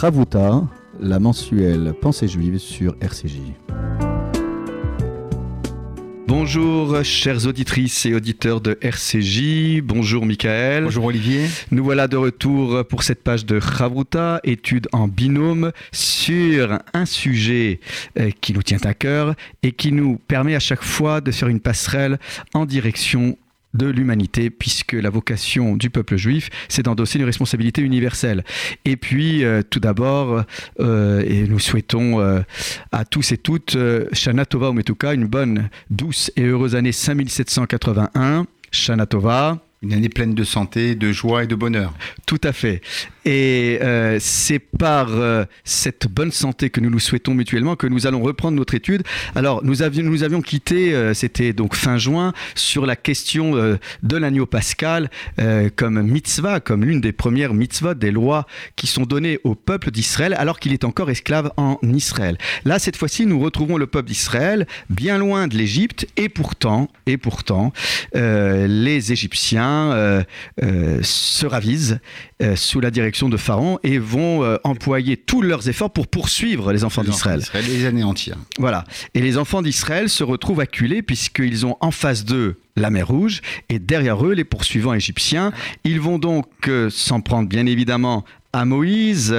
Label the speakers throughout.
Speaker 1: Chavuta, la mensuelle Pensée juive sur RCJ.
Speaker 2: Bonjour chères auditrices et auditeurs de RCJ, bonjour Michael.
Speaker 3: Bonjour Olivier.
Speaker 2: Nous voilà de retour pour cette page de Chavruta, étude en binôme sur un sujet euh, qui nous tient à cœur et qui nous permet à chaque fois de faire une passerelle en direction de l'humanité, puisque la vocation du peuple juif, c'est d'endosser une responsabilité universelle. Et puis, euh, tout d'abord, euh, et nous souhaitons euh, à tous et toutes, Shana Tova Metuka, une bonne, douce et heureuse année 5781. Shana Tova.
Speaker 3: Une année pleine de santé, de joie et de bonheur.
Speaker 2: Tout à fait. Et euh, c'est par euh, cette bonne santé que nous nous souhaitons mutuellement que nous allons reprendre notre étude. Alors, nous avions, nous avions quitté, euh, c'était donc fin juin, sur la question de l'agneau pascal comme mitzvah, comme l'une des premières mitzvahs, des lois qui sont données au peuple d'Israël alors qu'il est encore esclave en Israël. Là, cette fois-ci, nous retrouvons le peuple d'Israël bien loin de l'Égypte et pourtant, et pourtant, les Égyptiens se ravisent euh, sous la direction de Pharaon et vont employer tous leurs efforts pour poursuivre les enfants d'Israël.
Speaker 3: Les années entières.
Speaker 2: Voilà. Et les enfants d'Israël se retrouvent acculés puisqu'ils ont en face d'eux la mer Rouge et derrière eux les poursuivants égyptiens. Ils vont donc s'en prendre bien évidemment à Moïse.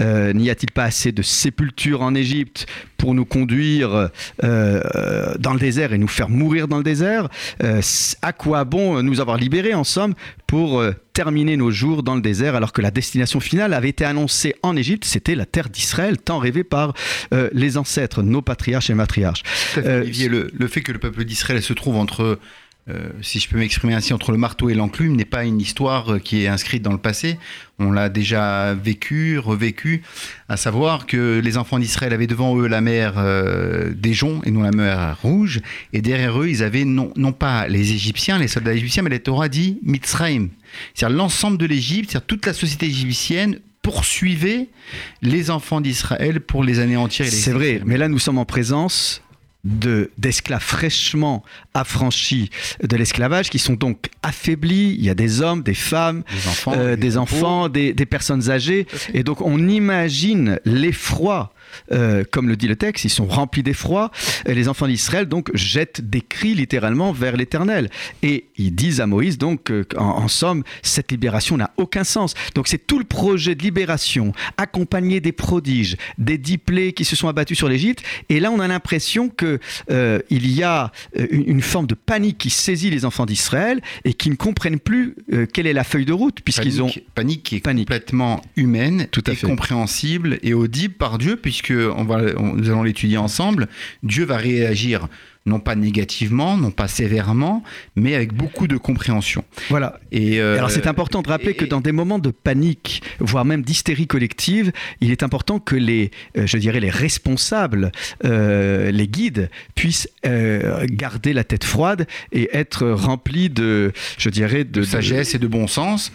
Speaker 2: Euh, N'y a-t-il pas assez de sépultures en Égypte pour nous conduire euh, dans le désert et nous faire mourir dans le désert? Euh, À quoi bon nous avoir libérés en somme pour terminer nos jours dans le désert alors que la destination finale avait été annoncée en Égypte, c'était la terre d'Israël, tant rêvée par les ancêtres, nos patriarches et matriarches.
Speaker 3: Olivier, le, le, fait que le peuple d'Israël se trouve entre euh, si je peux m'exprimer ainsi, entre le marteau et l'enclume n'est pas une histoire euh, qui est inscrite dans le passé. On l'a déjà vécu, revécu, à savoir que les enfants d'Israël avaient devant eux la mer euh, des joncs et non la mer rouge, et derrière eux, ils avaient non, non pas les Égyptiens, les soldats égyptiens, mais la Torah dit Mitzrayim. C'est-à-dire l'ensemble de l'Égypte, c'est-à-dire toute la société égyptienne poursuivait les enfants d'Israël pour les anéantir.
Speaker 2: C'est vrai, mais là nous sommes en présence d'esclaves fraîchement affranchis de l'esclavage qui sont donc affaiblis. Il y a des hommes, des femmes, des enfants, euh, des, enfants, des, des, personnes âgées. Et donc on imagine l'effroi euh, comme le dit le texte, ils sont remplis d'effroi. Les enfants d'Israël donc jettent des cris littéralement vers l'Éternel. Et ils disent à Moïse donc en, somme, cette libération n'a aucun sens. Donc c'est tout le projet de libération, accompagné des prodiges, des dix plaies qui se sont abattus sur l'Égypte. Et là, on a l'impression que euh, il y a euh, une, forme de panique qui saisit les enfants d'Israël et qui ne comprennent plus quelle est la feuille de route puisqu'ils ont
Speaker 3: panique qui est complètement humaine, tout à et compréhensible et audible par Dieu puisque on va, nous allons l'étudier ensemble, Dieu va réagir non pas négativement, non pas sévèrement, mais avec beaucoup de compréhension.
Speaker 2: Voilà. Et, euh, alors c'est important de rappeler que dans des moments de panique, voire même d'hystérie collective, il est important que les, euh, je dirais, les responsables, euh, les guides, puissent garder la tête froide et être remplis de, je dirais,
Speaker 3: de sagesse et de bon sens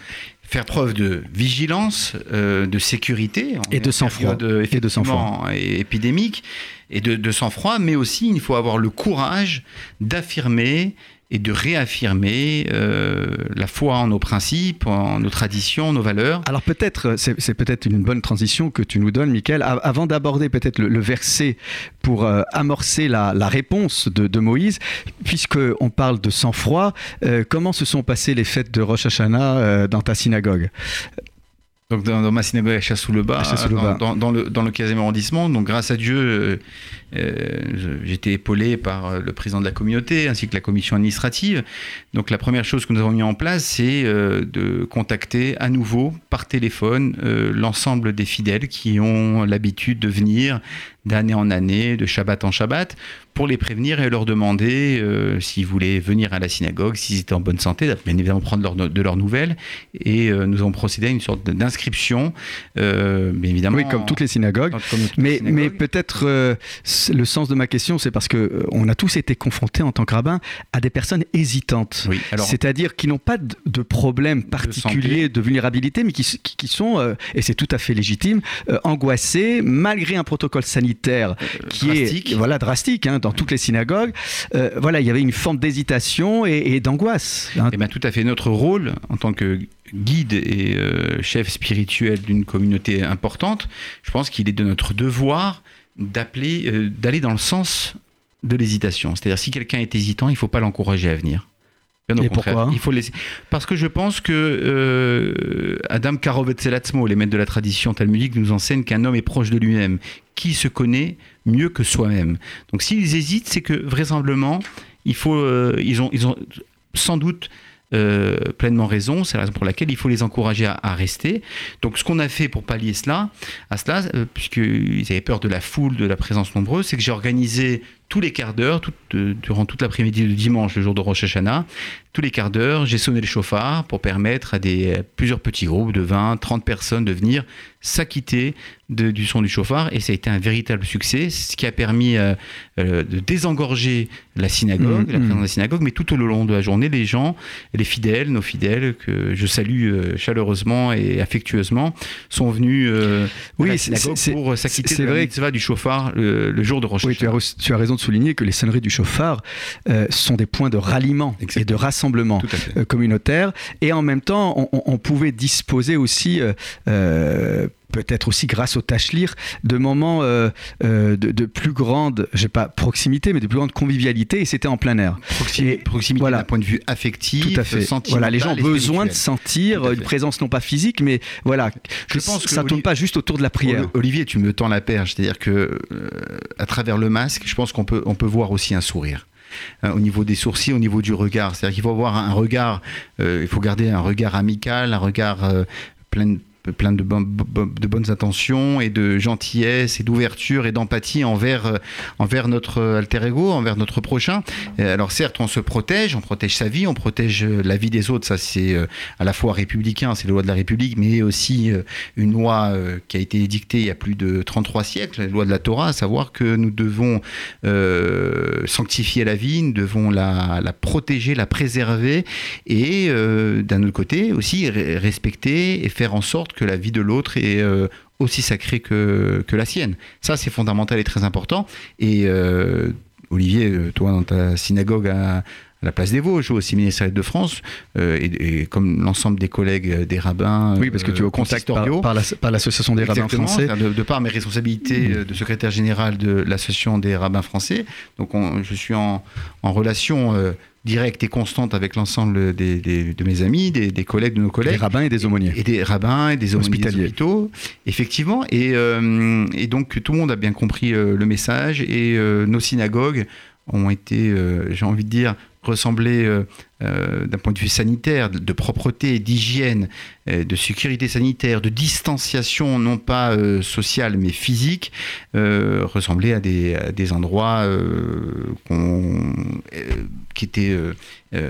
Speaker 3: faire preuve de vigilance, euh, de sécurité
Speaker 2: et de sang-froid,
Speaker 3: et de sang-froid. épidémique et de, de sang-froid, mais aussi il faut avoir le courage d'affirmer et de réaffirmer euh, la foi en nos principes, en nos traditions, nos valeurs.
Speaker 2: Alors peut-être, c'est peut-être une bonne transition que tu nous donnes, Michael, avant d'aborder peut-être le, verset pour euh, amorcer la, réponse de, Moïse, puisqu'on parle de sang-froid, euh, comment se sont passées les fêtes de Rosh Hashanah dans ta synagogue?
Speaker 3: Donc dans, ma synagogue à Chassou-le-Bas, dans, dans, le, dans le 15e arrondissement. Donc grâce à Dieu, euh, j'étais épaulé par euh, le président de la communauté ainsi que la commission administrative. Donc la première chose que nous avons mis en place, c'est euh, de contacter à nouveau par téléphone l'ensemble des fidèles qui ont l'habitude de venir d'année en année, de Shabbat en Shabbat, pour les prévenir et leur demander euh, s'ils voulaient venir à la synagogue, s'ils étaient en bonne santé, bien évidemment prendre de leurs nouvelles. Et euh, nous avons procédé à une sorte d'inscription,
Speaker 2: euh, bien évidemment. Oui, comme toutes les synagogues. mais, mais peut-être le sens de ma question, c'est parce que on a tous été confrontés en tant que rabbin à des personnes hésitantes. Oui, C'est-à-dire qui n'ont pas de, problème particulier de, vulnérabilité, mais qui, qui, sont, et c'est tout à fait légitime, angoissés malgré un protocole sanitaire sanitaire qui est voilà drastique hein, dans toutes les synagogues, voilà, il y avait une forme d'hésitation et, d'angoisse.
Speaker 3: Hein. Et eh bien tout à fait notre rôle en tant que guide et chef spirituel d'une communauté importante, je pense qu'il est de notre devoir d'appeler, d'aller dans le sens de l'hésitation. C'est-à-dire si quelqu'un est hésitant, il ne faut pas l'encourager à venir.
Speaker 2: Et pourquoi
Speaker 3: il faut laisser. Parce que je pense que euh, Adam Karovetzelatzmo, les maîtres de la tradition talmudique, nous enseignent qu'un homme est proche de lui-même, qui se connaît mieux que soi-même. Donc s'ils hésitent, c'est que vraisemblablement, il faut, euh, ils, ont, ils ont sans doute euh, pleinement raison. C'est la raison pour laquelle il faut les encourager à, rester. Donc, ce qu'on a fait pour pallier cela, à cela, euh, puisqu'ils avaient peur de la foule, de la présence nombreuse, c'est que j'ai organisé tous les quarts d'heure, euh, durant toute l'après-midi de dimanche, le jour de Rosh Hashanah, tous les quarts d'heure, j'ai sonné le chauffard pour permettre à des, plusieurs petits groupes de 20, 30 personnes de venir s'acquitter du son du chauffard. Et ça a été un véritable succès, ce qui a permis euh, euh, de désengorger la synagogue, mmh, la présence de la synagogue, mais tout au long de la journée, les gens, les fidèles, nos fidèles, que je salue euh, chaleureusement et affectueusement, sont venus oui, à la synagogue pour s'acquitter de vrai la du chauffard le, jour de Rosh
Speaker 2: Oui, tu as, tu as, raison de souligner que les sonneries du chauffard sont des points de ralliement et de rassemblement euh, communautaire. Et en même temps, on, pouvait disposer aussi euh, euh, peut-être aussi grâce aux tâches lire, de moments de, plus grande, j'ai pas proximité, mais de plus grande convivialité, et c'était en plein air.
Speaker 3: proximité d'un point de vue affectif,
Speaker 2: tout à fait. Voilà, les gens ont besoin de sentir une présence non pas physique, mais voilà, je pense que ça ne tourne pas juste autour de la prière.
Speaker 3: Olivier, tu me tends la perche, c'est-à-dire que à travers le masque, je pense qu'on peut, on peut voir aussi un sourire. Euh, au niveau des sourcils, au niveau du regard. C'est-à-dire qu'il faut avoir un regard, euh, il faut garder un regard amical, un regard euh, plein, plein de, bonnes intentions et de gentillesse et d'ouverture et d'empathie envers, euh, envers notre alter ego, envers notre prochain. Alors certes, on se protège, on protège sa vie, on protège euh, la vie des autres, ça c'est euh, à la fois républicain, c'est la loi de la République, mais aussi une loi qui a été édictée il y a plus de 33 siècles, la loi de la Torah, à savoir que nous devons sanctifier la vie, nous devons la protéger, la préserver et d'un autre côté aussi respecter et faire en sorte que la vie de l'autre est euh, aussi sacrée que, que, la sienne. Ça, c'est fondamental et très important. Et euh, Olivier, euh, toi, dans ta synagogue la place des Vosges, au ministère de France, et, comme l'ensemble des collègues des rabbins.
Speaker 2: Oui, parce que tu es au contact par, l'association des rabbins français.
Speaker 3: De, de, par mes responsabilités de secrétaire général de l'association des rabbins français. Donc, je suis en, en relation directe et constante avec l'ensemble des, de mes amis, des, collègues de nos collègues. Des
Speaker 2: rabbins et des aumôniers.
Speaker 3: Et, des rabbins et des aumôniers hôpitaux, effectivement. Et, euh, et, donc tout le monde a bien compris euh, le message et euh, nos synagogues ont été, j'ai envie de dire, ressembler d'un point de vue sanitaire, de propreté, d'hygiène, de sécurité sanitaire, de distanciation non pas sociale mais physique, ressembler à des, à des endroits qu'on qui était euh, euh,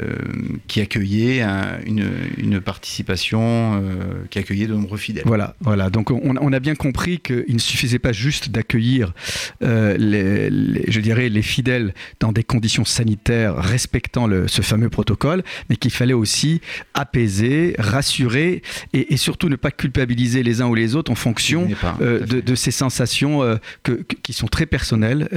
Speaker 3: qui accueillait une, participation, euh, qui accueillait de nombreux fidèles.
Speaker 2: Voilà, voilà. Donc on, a bien compris qu'il ne suffisait pas juste d'accueillir, les, je dirais, les fidèles dans des conditions sanitaires respectant le, ce fameux protocole, mais qu'il fallait aussi apaiser, rassurer et, surtout ne pas culpabiliser les uns ou les autres en fonction de, ces sensations que, qui sont très personnelles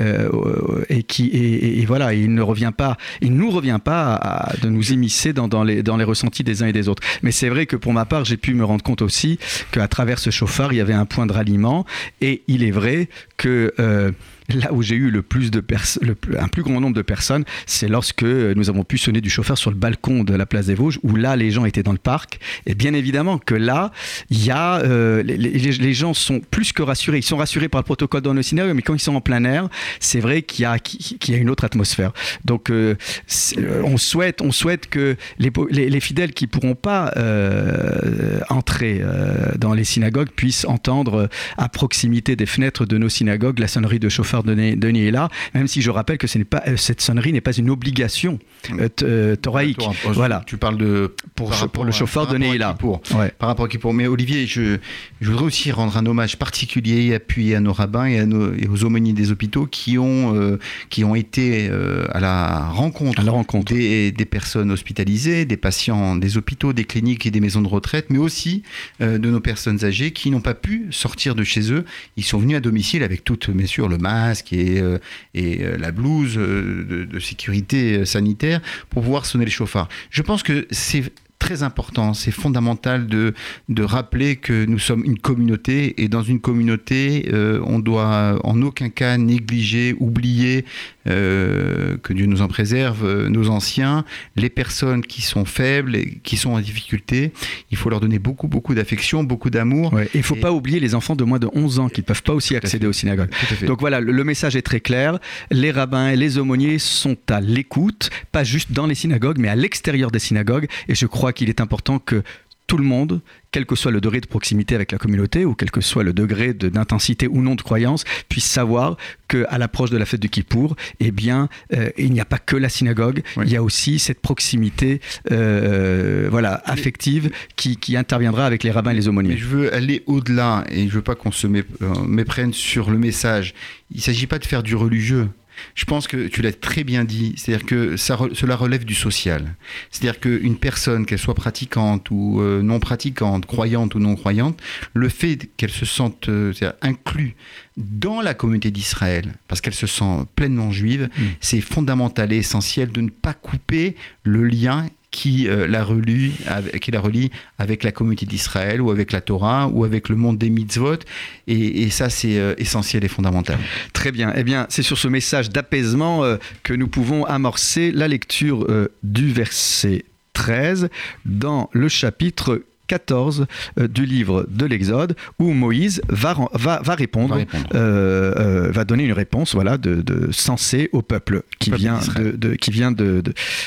Speaker 2: et qui et, voilà, il ne revient pas, il nous revient pas de nous immiscer dans, les, dans les ressentis des uns et des autres. Mais c'est vrai que pour ma part, j'ai pu me rendre compte aussi qu'à travers ce chauffard, il y avait un point de ralliement. Et il est vrai que... Euh, là où j'ai eu le plus de le, un plus grand nombre de personnes, c'est lorsque nous avons pu sonner du chauffeur sur le balcon de la place des Vosges, où là les gens étaient dans le parc. Et bien évidemment que là, il y a euh, les, gens sont plus que rassurés. Ils sont rassurés par le protocole dans le cinéma, mais quand ils sont en plein air, c'est vrai qu'il y a une autre atmosphère. Donc euh, euh, on souhaite on souhaite que les, les, fidèles qui pourront pas entrer dans les synagogues puissent entendre à proximité des fenêtres de nos synagogues la sonnerie de chauffeur chauffard de, de là, même si je rappelle que ce pas, cette sonnerie n'est pas une obligation euh, thoraïque.
Speaker 3: Voilà. Tu parles de
Speaker 2: pour, pour le chauffeur de Neila.
Speaker 3: Par rapport à Kippour. Mais Olivier, je, je, voudrais aussi rendre un hommage particulier et appuyé à nos rabbins et, à nos, et aux aumôniers des hôpitaux qui ont, qui ont été à la rencontre,
Speaker 2: à la rencontre.
Speaker 3: Des, des, personnes hospitalisées, des patients des hôpitaux, des cliniques et des maisons de retraite, mais aussi de nos personnes âgées qui n'ont pas pu sortir de chez eux. Ils sont venus à domicile avec tout, bien sûr, le masque et, euh, euh, la blouse euh, de, sécurité sanitaire pour pouvoir sonner le chauffard. Je pense que c'est très important, c'est fondamental de, de rappeler que nous sommes une communauté et dans une communauté, on doit en aucun cas négliger, oublier euh, que Dieu nous en préserve, euh, nos anciens, les personnes qui sont faibles, et qui sont en difficulté, il faut leur donner beaucoup, beaucoup d'affection, beaucoup d'amour.
Speaker 2: il ne faut pas oublier les enfants de moins de 11 ans qui ne peuvent pas aussi accéder aux synagogues. Donc voilà, le, message est très clair. Les rabbins et les aumôniers sont à l'écoute, pas juste dans les synagogues, mais à l'extérieur des synagogues. Et je crois qu'il est important que tout le monde, quel que soit le degré de proximité avec la communauté ou quel que soit le degré d'intensité ou non de croyance, puisse savoir qu'à l'approche de la fête du Kippour, eh bien, euh, il n'y a pas que la synagogue, il y a aussi cette proximité euh, voilà, affective qui, interviendra avec les rabbins et les aumôniers.
Speaker 3: je veux aller au-delà et je veux pas qu'on se euh, méprenne sur le message. Il ne s'agit pas de faire du religieux. Je pense que tu l'as très bien dit, c'est-à-dire que ça, cela relève du social. C'est-à-dire qu'une personne, qu'elle soit pratiquante ou euh, non pratiquante, croyante ou non croyante, le fait qu'elle se sente euh, inclue dans la communauté d'Israël, parce qu'elle se sent pleinement juive, mm. c'est fondamental et essentiel de ne pas couper le lien qui, euh, la relie, qui la relie avec la communauté d'Israël ou avec la Torah ou avec le monde des mitzvot. Et, ça, c'est euh, essentiel et fondamental.
Speaker 2: Très bien. Eh bien, c'est sur ce message d'apaisement euh, que nous pouvons amorcer la lecture du verset 13 dans le chapitre 14 euh, du livre de l'Exode où Moïse va, va, va répondre, euh, euh, va, donner une réponse voilà, de, de sensée au peuple qui vient, de, qui vient de,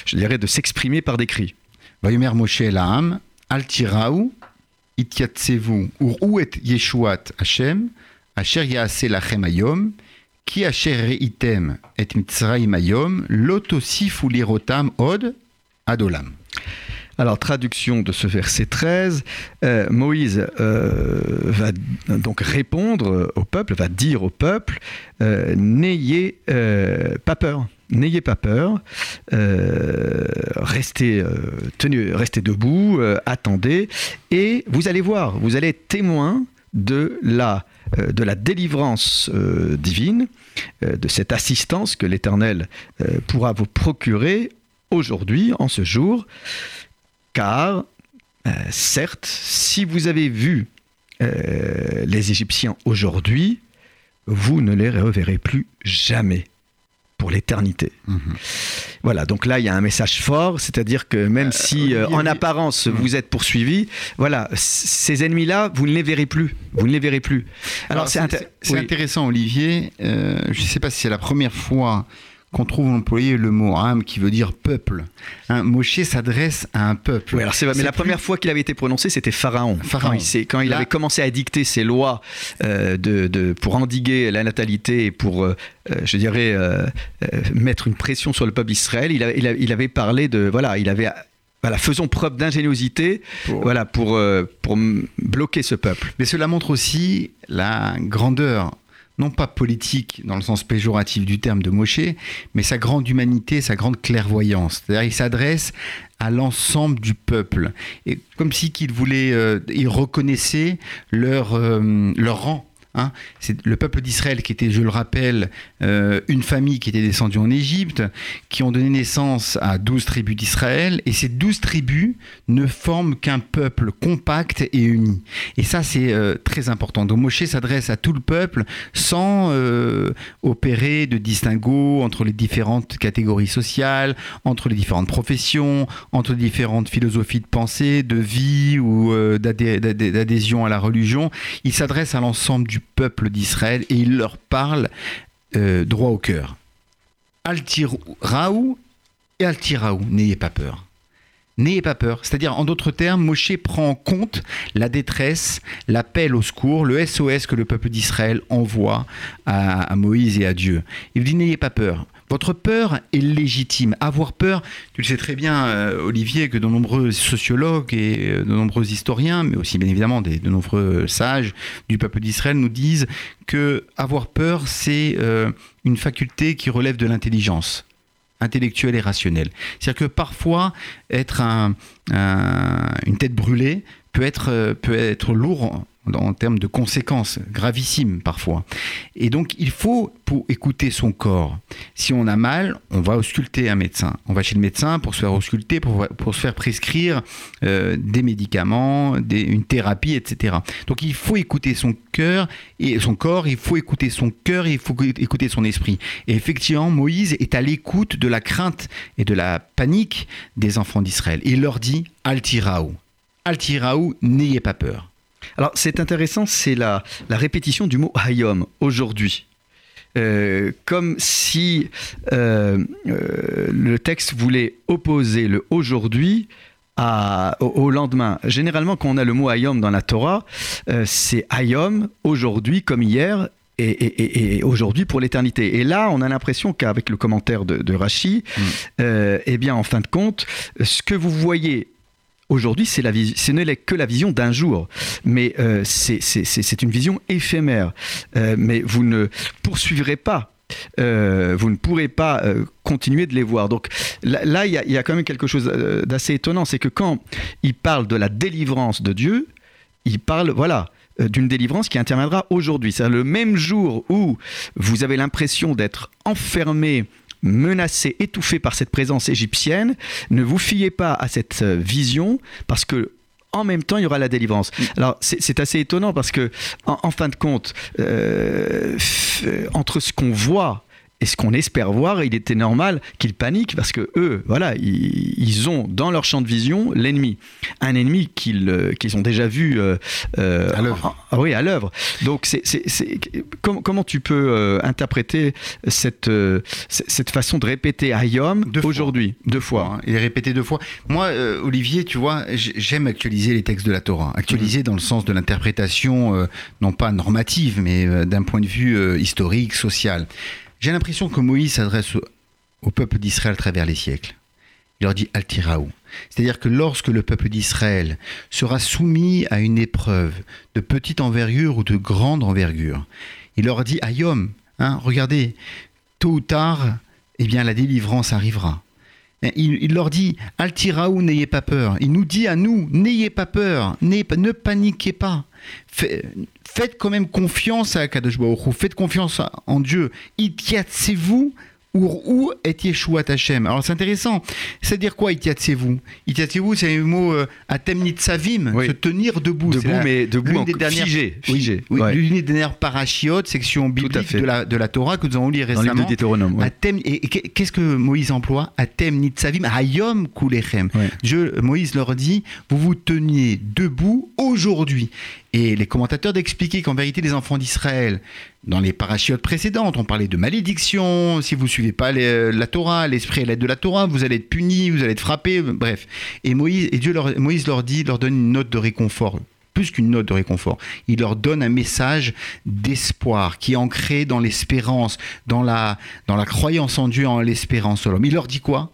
Speaker 2: je dirais, de s'exprimer par des cris.
Speaker 3: Vayomer Moshe Elam, Altiraou, Itiatsevu, Uru et Yeshuat Hashem, Asher Yaase Lachem Ayom, Ki Asher Item et Mitzrayim Ayom, Lotosifu Lirotam Od Adolam.
Speaker 2: Alors, traduction de ce verset 13, euh, Moïse euh, va donc répondre au peuple, va dire au peuple, euh, n'ayez pas peur. N'ayez pas peur, restez, debout, attendez, et vous allez voir, vous allez être témoin de la, de la délivrance divine, de cette assistance que l'Éternel pourra vous procurer aujourd'hui, en ce jour car euh, certes, si vous avez vu euh, les Égyptiens aujourd'hui, vous ne les reverrez plus jamais pour l'éternité. Mhm. Voilà, donc là, il y a un message fort, c'est-à-dire que même euh, si en apparence mhm. vous êtes poursuivi, voilà, ces ennemis-là, vous ne les verrez plus. Vous ne les verrez plus.
Speaker 3: Alors, c'est intéressant, Olivier. je ne sais pas si c'est la première fois qu'on trouve employé le mot âme qui veut dire peuple. Hein, Moshe s'adresse à un peuple.
Speaker 2: Oui, alors c'est mais la première fois qu'il avait été prononcé, c'était Pharaon. Pharaon. C'est quand il avait commencé à dicter ses lois euh, de, pour endiguer la natalité et pour, euh, euh, je dirais, mettre une pression sur le peuple d'Israël. Il, il, avait parlé de, voilà, il avait voilà, faisons preuve d'ingéniosité pour, voilà, pour, pour bloquer ce peuple.
Speaker 3: Mais cela montre aussi la grandeur non pas politique dans le sens péjoratif du terme de Moshe, mais sa grande humanité, sa grande clairvoyance. C'est-à-dire il s'adresse à l'ensemble du peuple, et comme si qu'il voulait, euh, il reconnaissait leur, euh, leur rang Hein. c'est le peuple d'Israël qui était, je le rappelle, euh, une famille qui était descendue en Égypte, qui ont donné naissance à douze tribus d'Israël, et ces douze tribus ne forment qu'un peuple compact et uni. Et ça, c'est euh, très important. Donc Moshe s'adresse à tout le peuple sans euh, opérer de distinguo entre les différentes catégories sociales, entre les différentes professions, entre les différentes philosophies de pensée, de vie ou d'adhésion à la religion. Il s'adresse à l'ensemble du peuple d'Israël et il leur parle euh, droit au cœur. Altiraou et Altiraou, n'ayez pas peur. N'ayez pas peur. C'est-à-dire, en d'autres termes, Moshe prend en compte la détresse, l'appel au secours, le SOS que le peuple d'Israël envoie à, Moïse et à Dieu. Il dit N'ayez pas peur. Votre peur est légitime. Avoir peur, tu le sais très bien, euh, Olivier, que de nombreux sociologues et euh, de nombreux historiens, mais aussi bien évidemment de nombreux sages du peuple d'Israël nous disent que avoir peur, c'est euh, une faculté qui relève de l'intelligence intellectuelle et rationnelle. C'est-à-dire que parfois, être une tête brûlée peut être, peut être lourd en termes de conséquences gravissimes parfois. Et donc il faut pour écouter son corps. Si on a mal, on va ausculter un médecin. On va chez le médecin pour se faire ausculter, pour, se faire prescrire euh, des médicaments, une thérapie, etc. Donc il faut écouter son cœur et son corps, il faut écouter son cœur il faut écouter son esprit. Et effectivement, Moïse est à l'écoute de la crainte et de la panique des enfants d'Israël. Il leur dit Altiraou. Altiraou, n'ayez pas peur.
Speaker 2: Alors c'est intéressant, c'est la, répétition du mot hayom, aujourd'hui. Euh, comme si euh, euh, le texte voulait opposer le aujourd'hui au, lendemain. Généralement, quand on a le mot hayom dans la Torah, c'est hayom, aujourd'hui comme hier, et, aujourd'hui pour l'éternité. Et là, on a l'impression qu'avec le commentaire de, de Rashi, mm. eh bien, en fin de compte, ce que vous voyez Aujourd'hui, c'est la ce n'est que la vision d'un jour, mais euh, c'est une vision éphémère. Euh, mais vous ne poursuivrez pas euh, vous ne pourrez pas continuer de les voir. Donc là, il y, a quand même quelque chose d'assez étonnant, c'est que quand il parle de la délivrance de Dieu, il parle, voilà, d'une délivrance qui interviendra aujourd'hui. C'est le même jour où vous avez l'impression d'être enfermé menacé, étouffé par cette présence égyptienne, ne vous fiez pas à cette euh, vision parce que en même temps, il y aura la délivrance. Mm. Alors, c'est assez étonnant parce que, en, fin de compte, euh, entre ce qu'on voit et ce qu'on espère voir, il était normal qu'ils paniquent parce que eux, voilà, ils, ont dans leur champ de vision l'ennemi, un ennemi qu'ils euh, ont déjà vu euh,
Speaker 3: euh, à l'œuvre.
Speaker 2: oui, à l'œuvre. Donc, c'est comment tu peux interpréter cette cette façon de répéter Ayom aujourd'hui?
Speaker 3: Deux fois hein. Il est répété deux fois. Moi, Olivier, tu vois, j'aime actualiser les textes de la Torah, actualiser mhm. dans le sens de l'interprétation, non pas normative, mais d'un point de vue historique, social. J'ai l'impression que Moïse s'adresse au, peuple d'Israël à travers les siècles. Il leur dit Altiraou. C'est-à-dire que lorsque le peuple d'Israël sera soumis à une épreuve de petite envergure ou de grande envergure, il leur dit Ayom, hein, regardez, tôt ou tard, eh bien la délivrance arrivera. Il, leur dit Altiraou, n'ayez pas peur. Il nous dit à nous N'ayez pas peur, ne paniquez pas. Faites quand même confiance à Kadosh Baruch Faites confiance en Dieu. Itiatsez-vous où est Yeshua Tachem Alors c'est intéressant. C'est-à-dire quoi Itiatsez-vous Itiatsez-vous, c'est le mot euh, atem nitzavim, se tenir debout.
Speaker 2: Debout, mais debout en des dernières, figé.
Speaker 3: figé oui, l'une des dernières parachiotes, section biblique de la, de la Torah que nous avons lu récemment. Dans
Speaker 2: le Deutéronome.
Speaker 3: Atem, et, qu'est-ce que Moïse emploie Atem nitzavim, hayom kulechem. Moïse leur dit, vous vous teniez debout aujourd'hui. Et les commentateurs d'expliquer qu'en vérité, les enfants d'Israël, dans les parachiotes précédentes, on parlait de malédiction, si vous ne suivez pas la Torah, l'esprit et l'aide de la Torah, vous allez être puni, vous allez être frappé, bref. Et Moïse, et Dieu leur, Moïse leur dit, leur donne une note de réconfort plus qu'une note de réconfort. Il leur donne un message d'espoir qui est ancré dans l'espérance, dans la, dans la croyance en Dieu, en l'espérance en l'homme. Il leur dit quoi?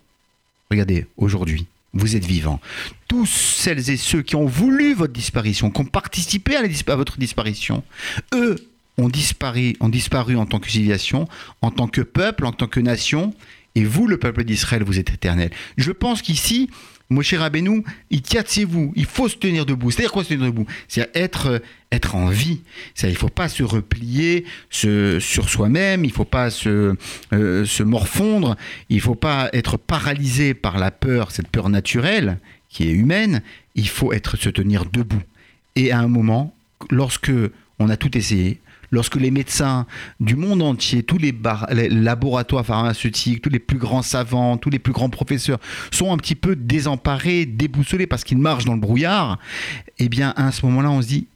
Speaker 3: Regardez, aujourd'hui, vous êtes vivants. Tous celles et ceux qui ont voulu votre disparition, qui ont participé à, votre disparition, eux ont disparu, ont disparu en tant que civilisation, en tant que peuple, en tant que nation, et vous, le peuple d'Israël, vous êtes éternel. Je pense qu'ici, Moshe Rabbeinu, il vous il faut se tenir debout. C'est-à-dire quoi se tenir debout? C'est-à-dire être, être en vie. Il ne faut pas se replier sur soi-même, il ne faut pas se, euh, se morfondre, il ne faut pas être paralysé par la peur, cette peur naturelle qui est humaine, il faut être, se tenir debout. Et à un moment, lorsque on a tout essayé, lorsque les médecins du monde entier, tous les, laboratoires pharmaceutiques, tous les plus grands savants, tous les plus grands professeurs sont un petit peu désemparés, déboussolés parce qu'ils marchent dans le brouillard, eh bien à ce moment-là, on se dit,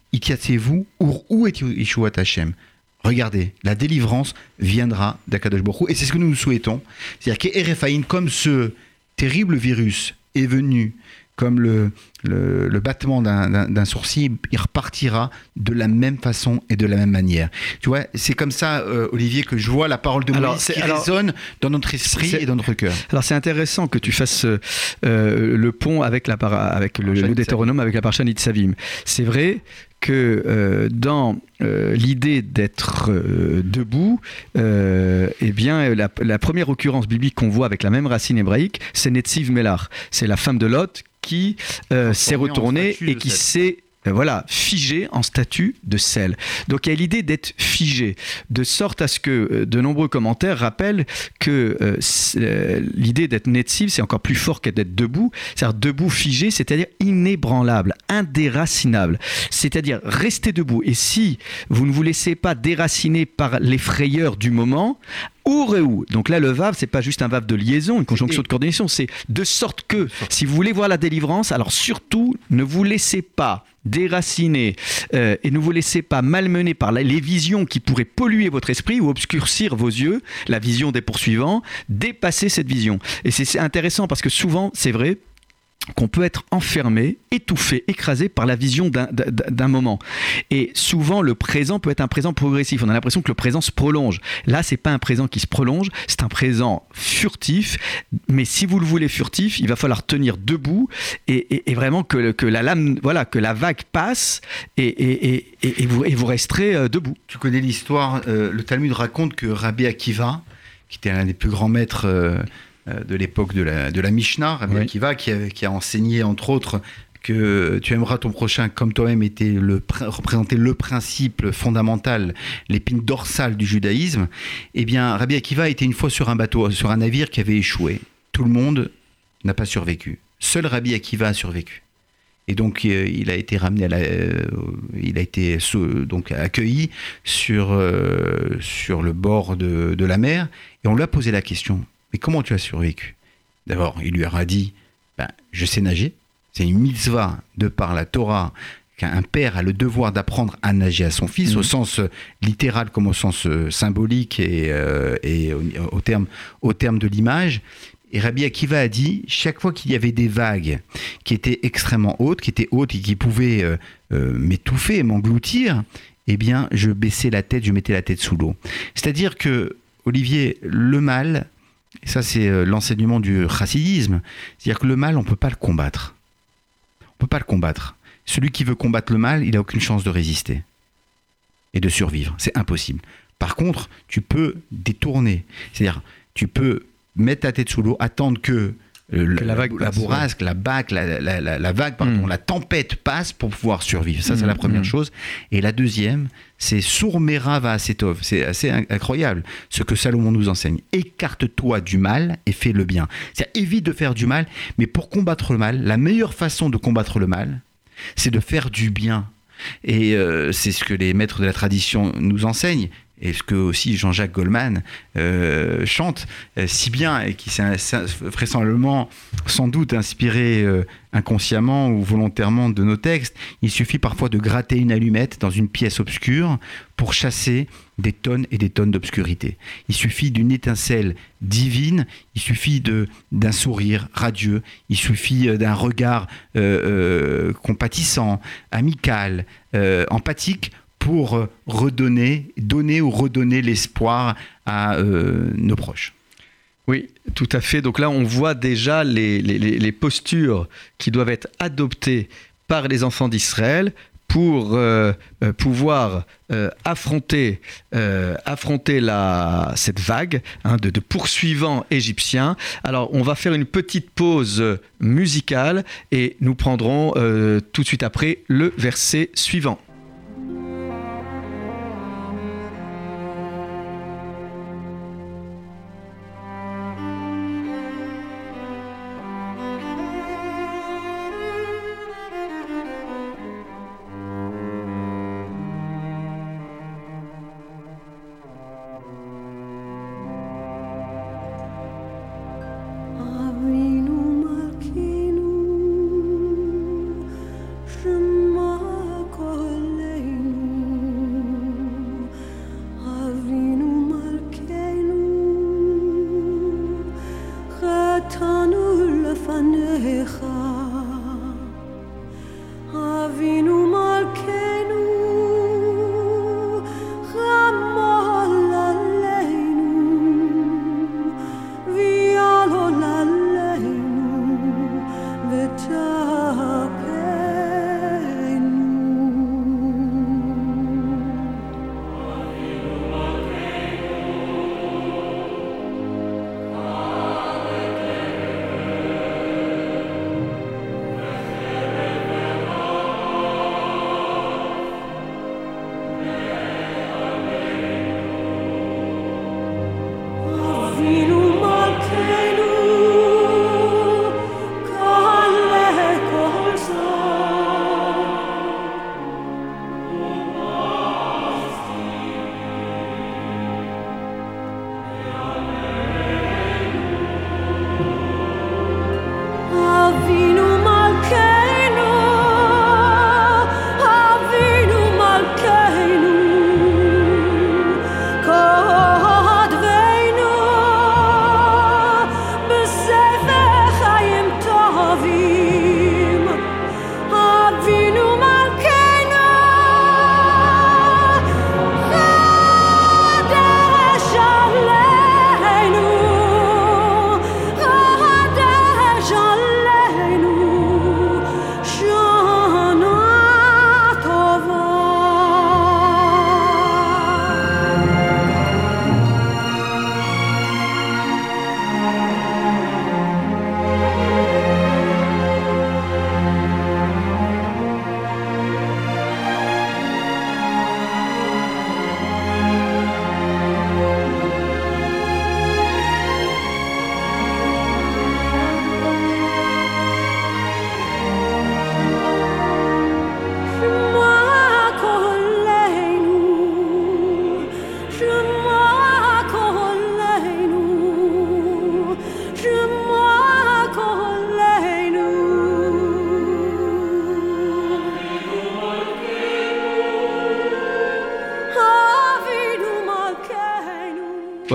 Speaker 3: vous où est Yeshua Tachem? Regardez, la délivrance viendra d'Akadosh Baruch Et c'est ce que nous nous souhaitons. C'est-à-dire qu'Erefaïn, comme ce terrible virus est venu comme le, le, battement d'un sourcil, il repartira de la même façon et de la même manière. Tu vois, c'est comme ça, euh, Olivier, que je vois la parole de Moïse qui résonne dans notre esprit et dans notre cœur.
Speaker 2: Alors c'est intéressant que tu fasses euh, le pont avec, la avec le, le Deutéronome, avec la parcha Nitzavim. C'est vrai que euh, dans l'idée d'être debout, eh bien, la, première occurrence biblique qu'on voit avec la même racine hébraïque, c'est Netziv Melar. C'est la femme de Lot qui euh, s'est retourné et qui s'est euh, voilà, figé en statut de sel. Donc il y a l'idée d'être figé, de sorte à ce que euh, de nombreux commentaires rappellent que l'idée d'être netziv, c'est encore plus fort qu'être debout. C'est-à-dire debout, figé, c'est-à-dire inébranlable, indéracinable. C'est-à-dire rester debout. Et si vous ne vous laissez pas déraciner par les frayeurs du moment, ou Donc là, le vav, c'est pas juste un vav de liaison, une conjonction de coordination, c'est de sorte que, si vous voulez voir la délivrance, alors surtout, ne vous laissez pas déraciner euh, et ne vous laissez pas malmener par les visions qui pourraient polluer votre esprit ou obscurcir vos yeux, la vision des poursuivants, dépassez cette vision. Et c'est intéressant parce que souvent, c'est vrai, qu'on peut être enfermé, étouffé, écrasé par la vision d'un moment. Et souvent, le présent peut être un présent progressif. On a l'impression que le présent se prolonge. Là, c'est pas un présent qui se prolonge, c'est un présent furtif. Mais si vous le voulez furtif, il va falloir tenir debout et, vraiment que, que, la lame, voilà, que la vague passe et, et vous, vous, resterez euh, debout.
Speaker 3: Tu connais l'histoire. Euh, le Talmud raconte que Rabbi Akiva, qui était l'un des plus grands maîtres euh, de l'époque de la, de la Mishnah, Rabbi Akiva, qui a, qui a enseigné entre autres que tu aimeras ton prochain comme toi-même était le représenter le principe fondamental, l'épine dorsale du judaïsme. Eh bien, Rabbi Akiva était une fois sur un bateau, sur un navire qui avait échoué. Tout le monde n'a pas survécu. Seul Rabbi Akiva a survécu. Et donc euh, il a été ramené à la, euh, il a été donc accueilli sur sur le bord de, de la mer et on lui a posé la question mais comment tu as survécu? D'abord, il lui aura dit ben, Je sais nager. C'est une mitzvah de par la Torah qu'un père a le devoir d'apprendre à nager à son fils, au mhm. sens euh, littéral comme au sens euh, symbolique et, euh, au, terme, au terme de l'image. Et Rabbi Akiva a dit, chaque fois qu'il y avait des vagues qui étaient extrêmement hautes, qui étaient hautes et qui pouvaient m'étouffer, m'engloutir, eh bien, je baissais la tête, je mettais la tête sous l'eau. C'est-à-dire que, Olivier, le mal, ça, c'est euh, l'enseignement du chassidisme. C'est-à-dire que le mal, on ne peut pas le combattre. On ne peut pas le combattre. Celui qui veut combattre le mal, il n'a aucune chance de résister et de survivre. C'est impossible. Par contre, tu peux détourner. C'est-à-dire, tu peux mettre ta tête sous l'eau, attendre que la, vague la bourrasque, la, bac, la, la, vague, pardon, hmm. la tempête passe pour pouvoir survivre. Ça, c'est la hmm, première hmm. chose. Et la deuxième, c'est Sourmera va Setov. C'est assez incroyable ce que Salomon nous enseigne. Écarte-toi du mal et fais le bien. C'est évite de faire du mal, mais pour combattre le mal, la meilleure façon de combattre le mal, c'est de faire du bien. Et euh, c'est ce que les maîtres de la tradition nous enseignent et ce que aussi Jean-Jacques Goldman euh, chante euh, si bien et qui s'est vraisemblablement sans doute inspiré inconsciemment ou volontairement de nos textes, il suffit parfois de gratter une allumette dans une pièce obscure pour chasser des tonnes et des tonnes d'obscurité. Il suffit d'une étincelle divine, il suffit d'un sourire radieux, il suffit d'un regard compatissant, amical, empathique pour redonner, donner ou redonner l'espoir à euh, nos proches.
Speaker 2: Oui, tout à fait. Donc là, on voit déjà les, postures qui doivent être adoptées par les enfants d'Israël pour euh, euh, pouvoir affronter, affronter cette vague hein, de, poursuivants égyptiens. Alors, on va faire une petite pause musicale et nous prendrons tout de suite après le verset suivant.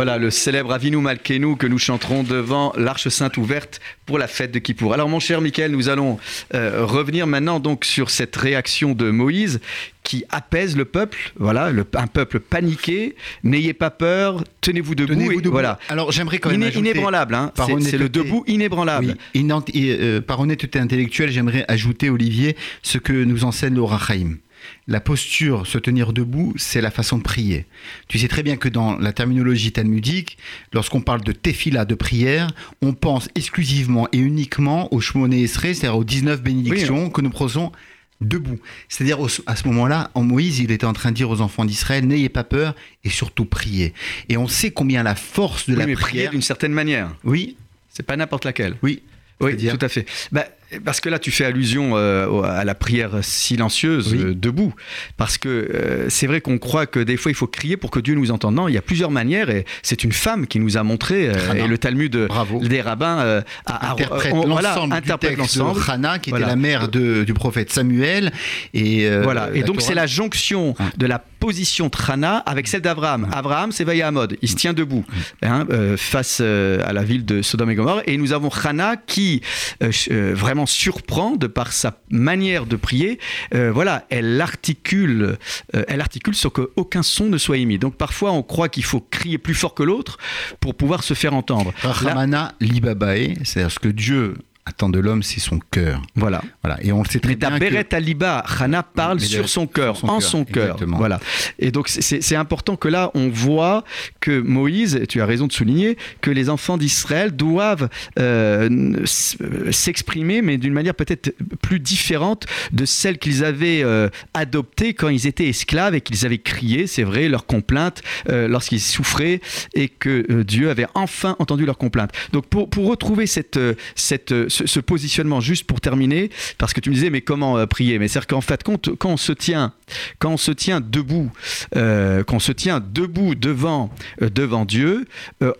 Speaker 2: Voilà, le célèbre Avinu Malkenu que nous chanterons devant l'Arche Sainte ouverte pour la fête de Kippour. Alors mon cher Michael, nous allons euh, revenir maintenant donc sur cette réaction de Moïse qui apaise le peuple, voilà, un peuple paniqué. N'ayez pas peur, tenez-vous debout. Voilà.
Speaker 3: Alors j'aimerais quand même
Speaker 2: inébranlable, hein, c'est le debout inébranlable.
Speaker 3: Euh, par honnêteté intellectuelle, j'aimerais ajouter Olivier ce que nous enseigne le Rachaim la posture, se tenir debout, c'est la façon de prier. Tu sais très bien que dans la terminologie talmudique, lorsqu'on parle de tefila, de prière, on pense exclusivement et uniquement au Shmoné Esrei, c'est-à-dire aux 19 bénédictions que nous prononçons debout. C'est-à-dire à ce moment-là, en Moïse, il était en train de dire aux enfants d'Israël, n'ayez pas peur et surtout priez. Et on sait combien la force de la prière...
Speaker 2: d'une certaine manière.
Speaker 3: Oui.
Speaker 2: C'est pas n'importe laquelle.
Speaker 3: Oui.
Speaker 2: Oui, tout à fait. Bah, parce que là, tu fais allusion euh, à la prière silencieuse euh, debout. Parce que euh, c'est vrai qu'on croit que des fois, il faut crier pour que Dieu nous entende. Non, il y a plusieurs manières. Et c'est une femme qui nous a montré. et le Talmud des rabbins
Speaker 3: interprète l'ensemble texte de Hannah, qui était la mère du prophète Samuel. Et,
Speaker 2: voilà. Et donc, c'est la jonction de la position Hannah avec celle d'Abraham. Abraham, c'est mode Il se tient debout hein, face à la ville de Sodome et Gomorre. Et nous avons Hannah qui vraiment surprend de par sa manière de prier. Euh, voilà, elle articule, euh, elle articule sans qu'aucun son ne soit émis. Donc parfois, on croit qu'il faut crier plus fort que l'autre pour pouvoir se faire entendre.
Speaker 3: Rahamana libabae, c'est-à-dire ce que Dieu attend de l'homme, c'est son cœur.
Speaker 2: Voilà.
Speaker 3: voilà. Et on le sait très
Speaker 2: bien. Beret que... Aliba, Hana parle sur son cœur, en son cœur. Voilà. Et donc c'est important que là, on voit que Moïse, tu as raison de souligner, que les enfants d'Israël doivent euh, s'exprimer, mais d'une manière peut-être plus différente de celle qu'ils avaient euh, adoptée quand ils étaient esclaves et qu'ils avaient crié, c'est vrai, leurs complaintes euh, lorsqu'ils souffraient et que Dieu avait enfin entendu leurs complaintes. Donc pour, pour retrouver cette, cette ce, positionnement, juste pour terminer, parce que tu me disais, mais comment euh, prier? Mais c'est-à-dire qu'en fait, quand, on se tient, quand on se tient debout, euh, quand on se tient debout devant, euh, devant Dieu,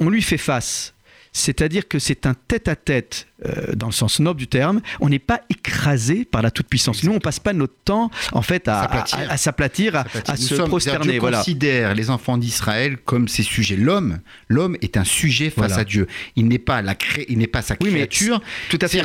Speaker 2: on lui fait face. C'est-à-dire que c'est un tête-à-tête euh, dans le sens noble du terme, on n'est pas écrasé par la toute-puissance. Nous, on passe pas notre temps, en fait, à s'aplatir, à, à, se prosterner.
Speaker 3: Voilà. considère les enfants d'Israël comme ces sujets. L'homme, l'homme est un sujet face à Dieu. Il n'est pas la cré... il n'est pas sa créature.
Speaker 2: tout à fait.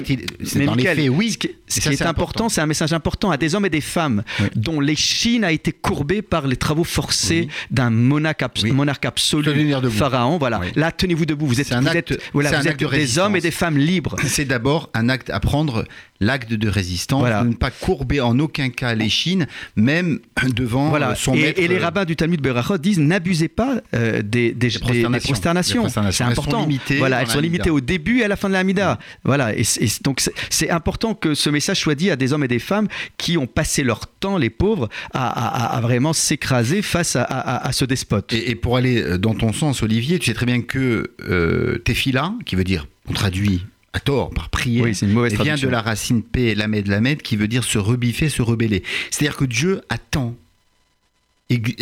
Speaker 3: mais dans les faits, oui.
Speaker 2: Ce qui, est, important, c'est un message important à des hommes et des femmes dont l'échine a été courbée par les travaux forcés d'un monarque, monarque absolu, pharaon. Voilà. Là, tenez-vous debout. Vous êtes, vous êtes, voilà, vous êtes des hommes et des femmes libres
Speaker 3: c'est d'abord un acte à prendre l'acte de résistance, de ne pas courber en aucun cas les chines, même devant
Speaker 2: voilà. son et, maître. Et les rabbins du Talmud Berachot disent n'abusez pas euh, des, des, prosternations. C'est important. Elles sont voilà, elles sont limitées au début et à la fin de la Hamida. Voilà, et, donc c'est important que ce message soit dit à des hommes et des femmes qui ont passé leur temps, les pauvres, à, vraiment s'écraser face à, ce despote.
Speaker 3: Et, pour aller euh, dans ton sens, Olivier, tu sais très bien que euh, tefila, qui veut dire, on traduit à tort, par prière,
Speaker 2: oui, une mauvaise
Speaker 3: vient de la racine P, lamed, lamed, qui veut dire se rebiffer, se rebeller. C'est-à-dire que Dieu attend,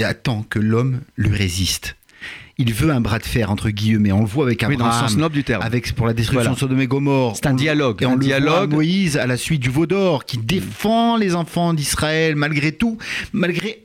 Speaker 3: attend que l'homme lui résiste. Il veut un bras de fer entre guillemets. On le voit avec Abraham,
Speaker 2: oui, dans le sens noble du terme.
Speaker 3: Avec pour la destruction de Sodome et Gomorre.
Speaker 2: C'est un dialogue.
Speaker 3: Et on
Speaker 2: un dialogue.
Speaker 3: Moïse à la suite du veau d'or qui défend les enfants d'Israël malgré tout, malgré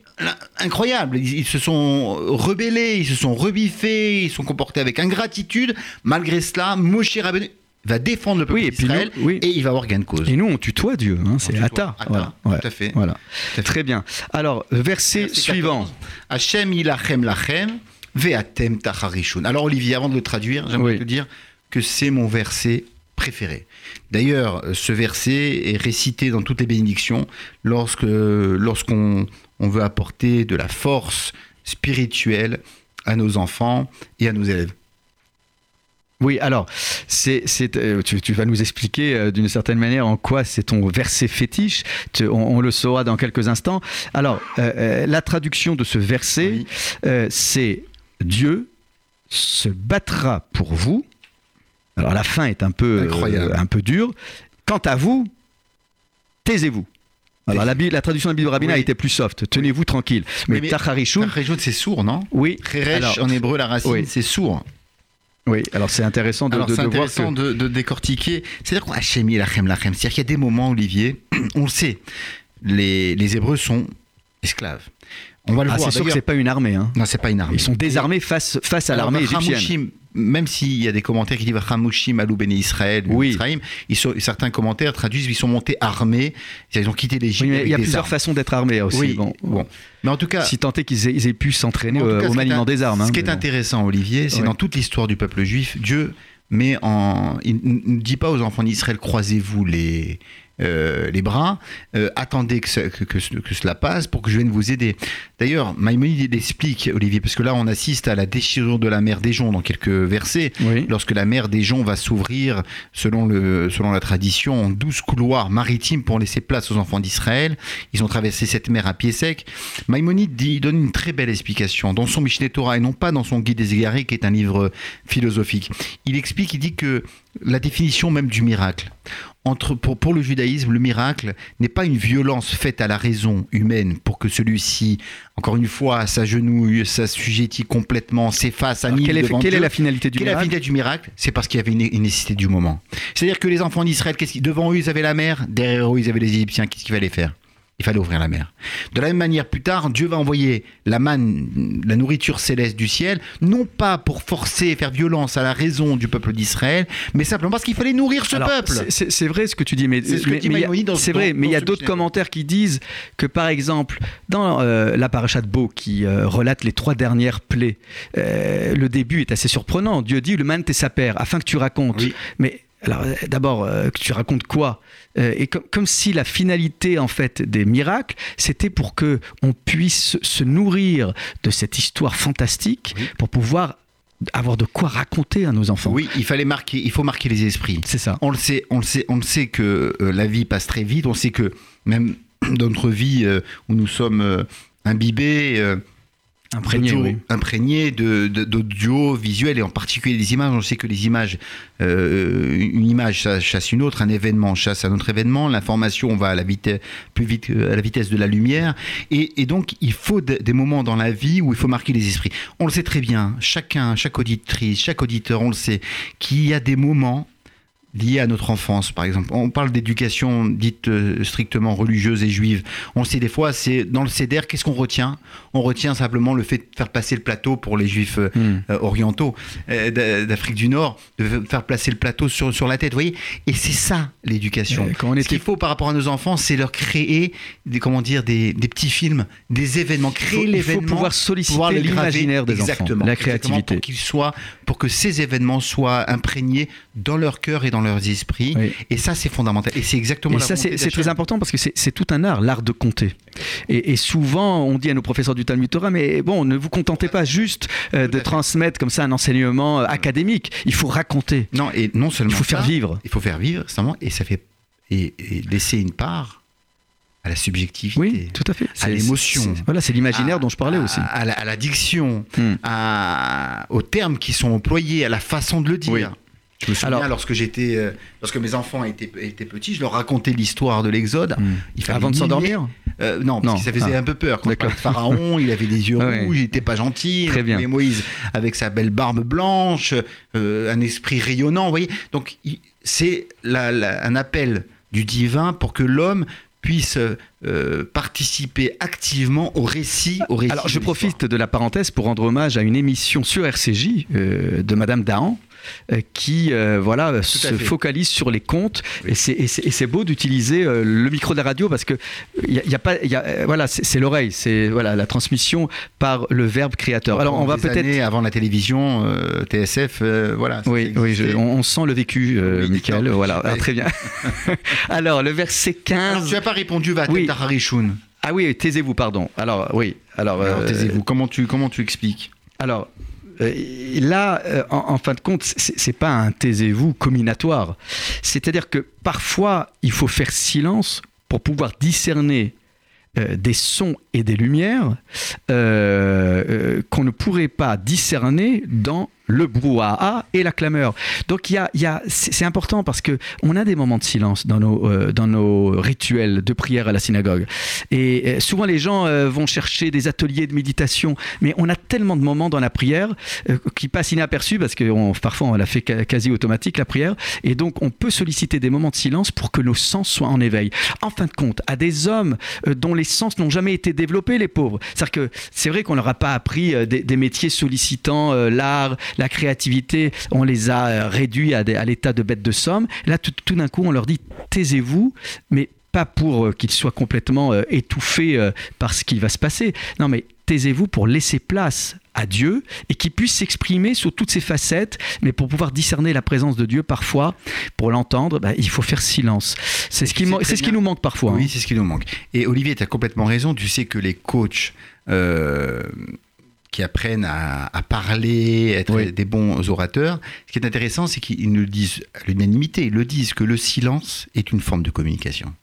Speaker 3: incroyable. Ils, se sont rebellés, ils se sont rebiffés, ils se sont comportés avec ingratitude. Malgré cela, Moshe Rabbeinu va défendre le peuple d'Israël et, il va avoir gain de cause.
Speaker 2: Et nous, on tutoie Dieu, hein, c'est Atta.
Speaker 3: Voilà. Tout à fait.
Speaker 2: Voilà. Très bien. Alors, verset suivant.
Speaker 3: Hachem ilachem lachem ve'atem tacharishun. Alors, Olivier, avant de le traduire, j'aimerais te dire que c'est mon verset préféré. D'ailleurs, ce verset est récité dans toutes les bénédictions lorsque lorsqu'on on veut apporter de la force spirituelle à nos enfants et à nos élèves.
Speaker 2: Oui, alors, c'est, euh, tu, vas nous expliquer euh, d'une certaine manière en quoi c'est ton verset fétiche. on, le saura dans quelques instants. Alors, euh, la traduction de ce verset, c'est Dieu se battra pour vous. Alors, la fin est un peu, un peu dure. Quant à vous, taisez-vous. Alors la, la, traduction de la Bible rabbinique a été plus soft. Tenez-vous tranquille.
Speaker 3: Mais, mais c'est sourd, non?
Speaker 2: Oui.
Speaker 3: en hébreu, la racine, c'est sourd.
Speaker 2: Oui, alors c'est intéressant de, de,
Speaker 3: intéressant de, de, décortiquer. C'est-à-dire qu'on Hachem lachem lachem. C'est-à-dire qu'il y a des moments, Olivier, on le sait, les, les Hébreux sont esclaves.
Speaker 2: On va le ah, voir. C'est sûr que c'est pas une armée. Hein.
Speaker 3: Non, c'est pas une armée.
Speaker 2: Ils sont désarmés face, face à l'armée égyptienne
Speaker 3: même s'il y a des commentaires qui disent Hamouchim, Alou Béni Israël, oui. ils sont, certains commentaires traduisent ils sont montés armés, ils ont quitté l'Égypte.
Speaker 2: il y a plusieurs façons d'être armés aussi. Oui, bon, bon. Mais en tout cas, si tant est qu'ils aient, pu s'entraîner au, maniement des armes.
Speaker 3: Ce hein, qui est intéressant, Olivier, c'est dans toute l'histoire du peuple juif, Dieu met en, il ne dit pas aux enfants d'Israël croisez-vous les euh, les bras, euh, attendez que, que, cela passe pour que je vienne vous aider. D'ailleurs, Maïmonide explique, Olivier, parce que là on assiste à la déchirure de la mer des joncs dans quelques versets, lorsque la mer des joncs va s'ouvrir, selon, le, selon la tradition, en douze couloirs maritimes pour laisser place aux enfants d'Israël. Ils ont traversé cette mer à pied sec. Maïmonide dit, donne une très belle explication dans son Mishneh Torah et non pas dans son Guide des égarés, qui est un livre philosophique. Il explique, il dit que la définition même du miracle. Entre, pour, pour, le judaïsme, le miracle n'est pas une violence faite à la raison humaine pour que celui-ci, encore une fois, s'agenouille, s'assujettit complètement, s'efface, annule
Speaker 2: quelle, est, quelle est, la finalité du
Speaker 3: quelle
Speaker 2: miracle
Speaker 3: la finalité du miracle? C'est parce qu'il y avait une, nécessité du moment. C'est-à-dire que les enfants d'Israël, devant eux, ils avaient la mer, derrière eux, ils avaient les Égyptiens. Qu'est-ce qu'il fallait faire? Il fallait ouvrir la mer. De la même manière, plus tard, Dieu va envoyer la manne, la nourriture céleste du ciel, non pas pour forcer, faire violence à la raison du peuple d'Israël, mais simplement parce qu'il fallait nourrir ce peuple.
Speaker 2: C'est vrai ce que tu dis, mais c'est vrai, mais il y a d'autres commentaires qui disent que, par exemple, dans euh, la paracha de Beau qui euh, relate les trois dernières plaies, euh, le début est assez surprenant. Dieu dit le man t'es sa père, afin que tu racontes. Mais alors euh, d'abord, euh, tu racontes quoi euh, Et comme, si la finalité en fait des miracles, c'était pour que on puisse se nourrir de cette histoire fantastique pour pouvoir avoir de quoi raconter à nos enfants.
Speaker 3: Oui, il fallait marquer, il faut marquer les esprits.
Speaker 2: C'est ça.
Speaker 3: On le sait, on le sait, on le sait que la vie passe très vite. On sait que même dans notre vie où nous sommes imbibés
Speaker 2: imprégné, oui.
Speaker 3: imprégné de, d'audio, visuel et en particulier des images. On sait que les images, euh, une image chasse une autre, un événement chasse un autre événement. L'information va à la vitesse, plus vite à la vitesse de la lumière. Et, donc, il faut des moments dans la vie où il faut marquer les esprits. On le sait très bien, chacun, chaque auditrice, chaque auditeur, on le sait, qu'il y a des moments liées à notre enfance, par exemple. On parle d'éducation dite euh, strictement religieuse et juive. On sait des fois, c'est dans le CEDER, qu'est-ce qu'on retient? On retient simplement le fait de faire passer le plateau pour les juifs euh, hmm. euh, orientaux d'Afrique du Nord, de faire placer le plateau sur, sur la tête, vous voyez? Et c'est ça l'éducation. Ce qu'il faut par rapport à nos enfants, c'est leur créer des, comment dire, des, des petits films, des événements, créer l'événement.
Speaker 2: Il faut pouvoir solliciter l'imaginaire des
Speaker 3: exactement,
Speaker 2: enfants, la créativité.
Speaker 3: Pour, qu'ils soient, pour que ces événements soient imprégnés dans leur cœur et dans leurs esprits. Et ça, c'est fondamental. Et c'est exactement.
Speaker 2: Et ça, c'est très important parce que c'est tout un art, l'art de compter. Et, souvent, on dit à nos professeurs du Talmud Torah, mais bon, ne vous contentez pas juste euh, de transmettre comme ça un enseignement euh, académique. Il faut raconter.
Speaker 3: Non, et non seulement.
Speaker 2: Il faut faire vivre.
Speaker 3: Il faut faire vivre, justement, et ça fait et, laisser une part à la subjectivité,
Speaker 2: oui, tout à fait.
Speaker 3: à l'émotion.
Speaker 2: Voilà, c'est l'imaginaire dont je parlais aussi.
Speaker 3: À, la, diction, hmm. aux termes qui sont employés, à la façon de le dire. Je me souviens lorsque j'étais, euh, lorsque mes enfants étaient, étaient, petits, je leur racontais l'histoire de l'Exode.
Speaker 2: Hmm. Avant de s'endormir
Speaker 3: euh, Non, parce que ça faisait ah. un peu peur. Quand le pharaon, il avait des yeux rouges, il n'était pas gentil.
Speaker 2: Très bien.
Speaker 3: Mais Moïse, avec sa belle barbe blanche, euh, un esprit rayonnant, vous voyez. Donc c'est un appel du divin pour que l'homme puisse participer activement au récit. Au récit
Speaker 2: Alors, je profite de la parenthèse pour rendre hommage à une émission sur RCJ de Madame Dahan, qui euh, voilà se focalise sur les comptes et c'est beau d'utiliser euh, le micro de la radio parce que il y, a pas y a, voilà c'est l'oreille. C'est voilà la transmission par le verbe créateur.
Speaker 3: Alors on va peut-être avant la télévision TSF voilà
Speaker 2: oui oui on, sent le vécu Michael. Voilà. Ah, très bien. Alors le verset 15 alors,
Speaker 3: tu n'as pas répondu va oui.
Speaker 2: ah oui taisez-vous pardon. Alors oui. Alors,
Speaker 3: alors taisez-vous. Comment tu comment tu expliques?
Speaker 2: Alors euh, là, euh, en, fin de compte, c'est pas un taisez-vous combinatoire. C'est-à-dire que parfois, il faut faire silence pour pouvoir discerner euh, des sons et des lumières qu'on ne pourrait pas discerner dans le brouhaha et la clameur. Donc il y a, y a c'est important parce que on a des moments de silence dans nos, euh, dans nos rituels de prière à la synagogue. Et euh, souvent les gens euh, vont chercher des ateliers de méditation, mais on a tellement de moments dans la prière qui passent inaperçus parce que parfois on la fait quasi automatique la prière. Et donc on peut solliciter des moments de silence pour que nos sens soient en éveil. En fin de compte, à des hommes dont les sens n'ont jamais été développés, les pauvres. C'est-à-dire que c'est vrai qu'on leur a pas appris des, des métiers sollicitant l'art, la créativité, on les a euh, réduits à, l'état de bêtes de somme. Là, tout, d'un coup, on leur dit taisez-vous, mais pas pour euh, qu'ils soient complètement euh, étouffés par ce qui va se passer. Non, mais taisez-vous pour laisser place à Dieu et qu'il puisse s'exprimer sous toutes ses facettes, mais pour pouvoir discerner la présence de Dieu parfois, pour l'entendre, bah, il faut faire silence. C'est ce, qui, c'est ce qui nous manque parfois.
Speaker 3: Oui,
Speaker 2: hein.
Speaker 3: c'est ce qui nous manque. Et Olivier, tu as complètement raison, tu sais que les coachs qui apprennent à, parler, être des bons orateurs. Ce qui est intéressant, c'est qu'ils nous le disent à l'unanimité, ils le disent que le silence est une forme de communication.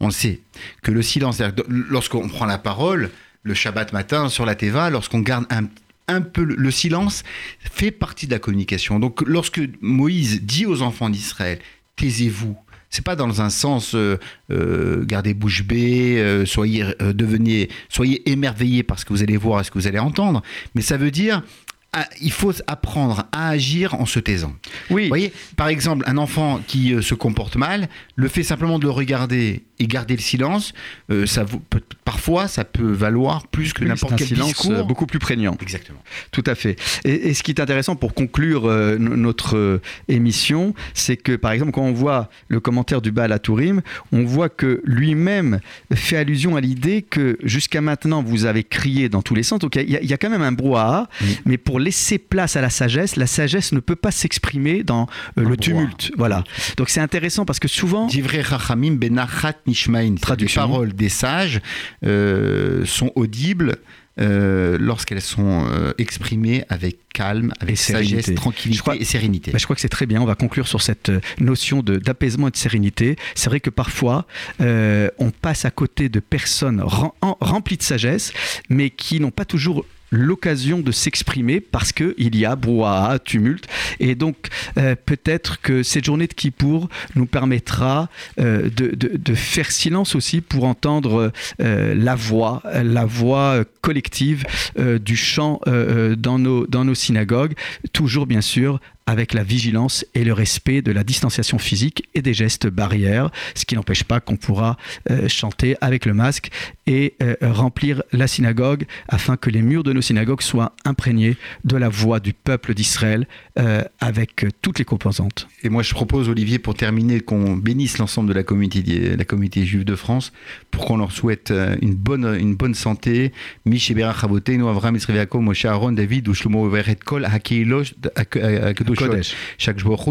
Speaker 3: On sait que le silence, lorsqu'on prend la parole, le Shabbat matin sur la Teva, lorsqu'on garde un, un peu le silence, fait partie de la communication. Donc lorsque Moïse dit aux enfants d'Israël, taisez-vous, c'est pas dans un sens euh, euh, gardez bouche bée, euh, soyez devenez soyez émerveillés par ce que vous allez voir et ce que vous allez entendre, mais ça veut dire il faut apprendre à agir en se taisant. Oui. Vous voyez, par exemple, un enfant qui se comporte mal, le fait simplement de le regarder et garder le silence, euh, ça peut, parfois ça peut valoir plus que n'importe quel silence discours. Euh,
Speaker 2: beaucoup plus prégnant.
Speaker 3: Exactement.
Speaker 2: Tout à fait. Et, ce qui est intéressant pour conclure euh, notre émission, c'est que par exemple quand on voit le commentaire du Baal à Tourim, on voit que lui-même fait allusion à l'idée que jusqu'à maintenant vous avez crié dans tous les sens. Donc il y, a quand même un brouhaha, mais pour laisser place à la sagesse, la sagesse ne peut pas s'exprimer dans le tumulte. Voilà. Donc c'est intéressant parce que souvent.
Speaker 3: Nishmain, les paroles des sages, euh, sont audibles euh, lorsqu'elles sont euh, exprimées avec calme, avec sagesse, tranquillité et sérénité.
Speaker 2: Bah, je crois que c'est très bien. On va conclure sur cette notion d'apaisement et de sérénité. C'est vrai que parfois, on passe à côté de personnes remplies de sagesse, mais qui n'ont pas toujours l'occasion de s'exprimer parce qu'il y a brouhaha, tumulte. Et donc, euh, peut-être que cette journée de Kippour nous permettra euh, de, faire silence aussi pour entendre euh, la voix, la voix collective du chant dans, nos, dans nos synagogues, toujours bien sûr avec la vigilance et le respect de la distanciation physique et des gestes barrières, ce qui n'empêche pas qu'on pourra euh, chanter avec le masque et euh, remplir la synagogue afin que les murs de nos synagogues soient imprégnés de la voix du peuple d'Israël euh, avec toutes les composantes.
Speaker 3: Et moi je propose Olivier pour terminer qu'on bénisse l'ensemble de la communauté, la communauté juive de France pour qu'on leur souhaite une bonne, une bonne santé. Avram Moshe Aaron, David, Kol, chaque jour,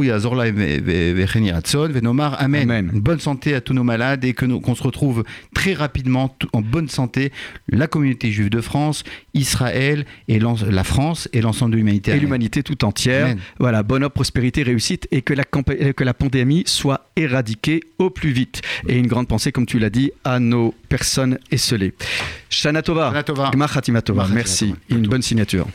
Speaker 3: Amen. Une bonne santé à tous nos malades et que qu'on se retrouve très rapidement en bonne santé, la communauté juive de France, Israël et la France et l'ensemble de l'humanité.
Speaker 2: Et l'humanité tout entière. Voilà, bonheur, prospérité, réussite et que la, que la pandémie soit éradiquée au plus vite. Et une grande pensée, comme tu l'as dit, à nos personnes esselées. Shana Tova, Merci. Une bonne signature.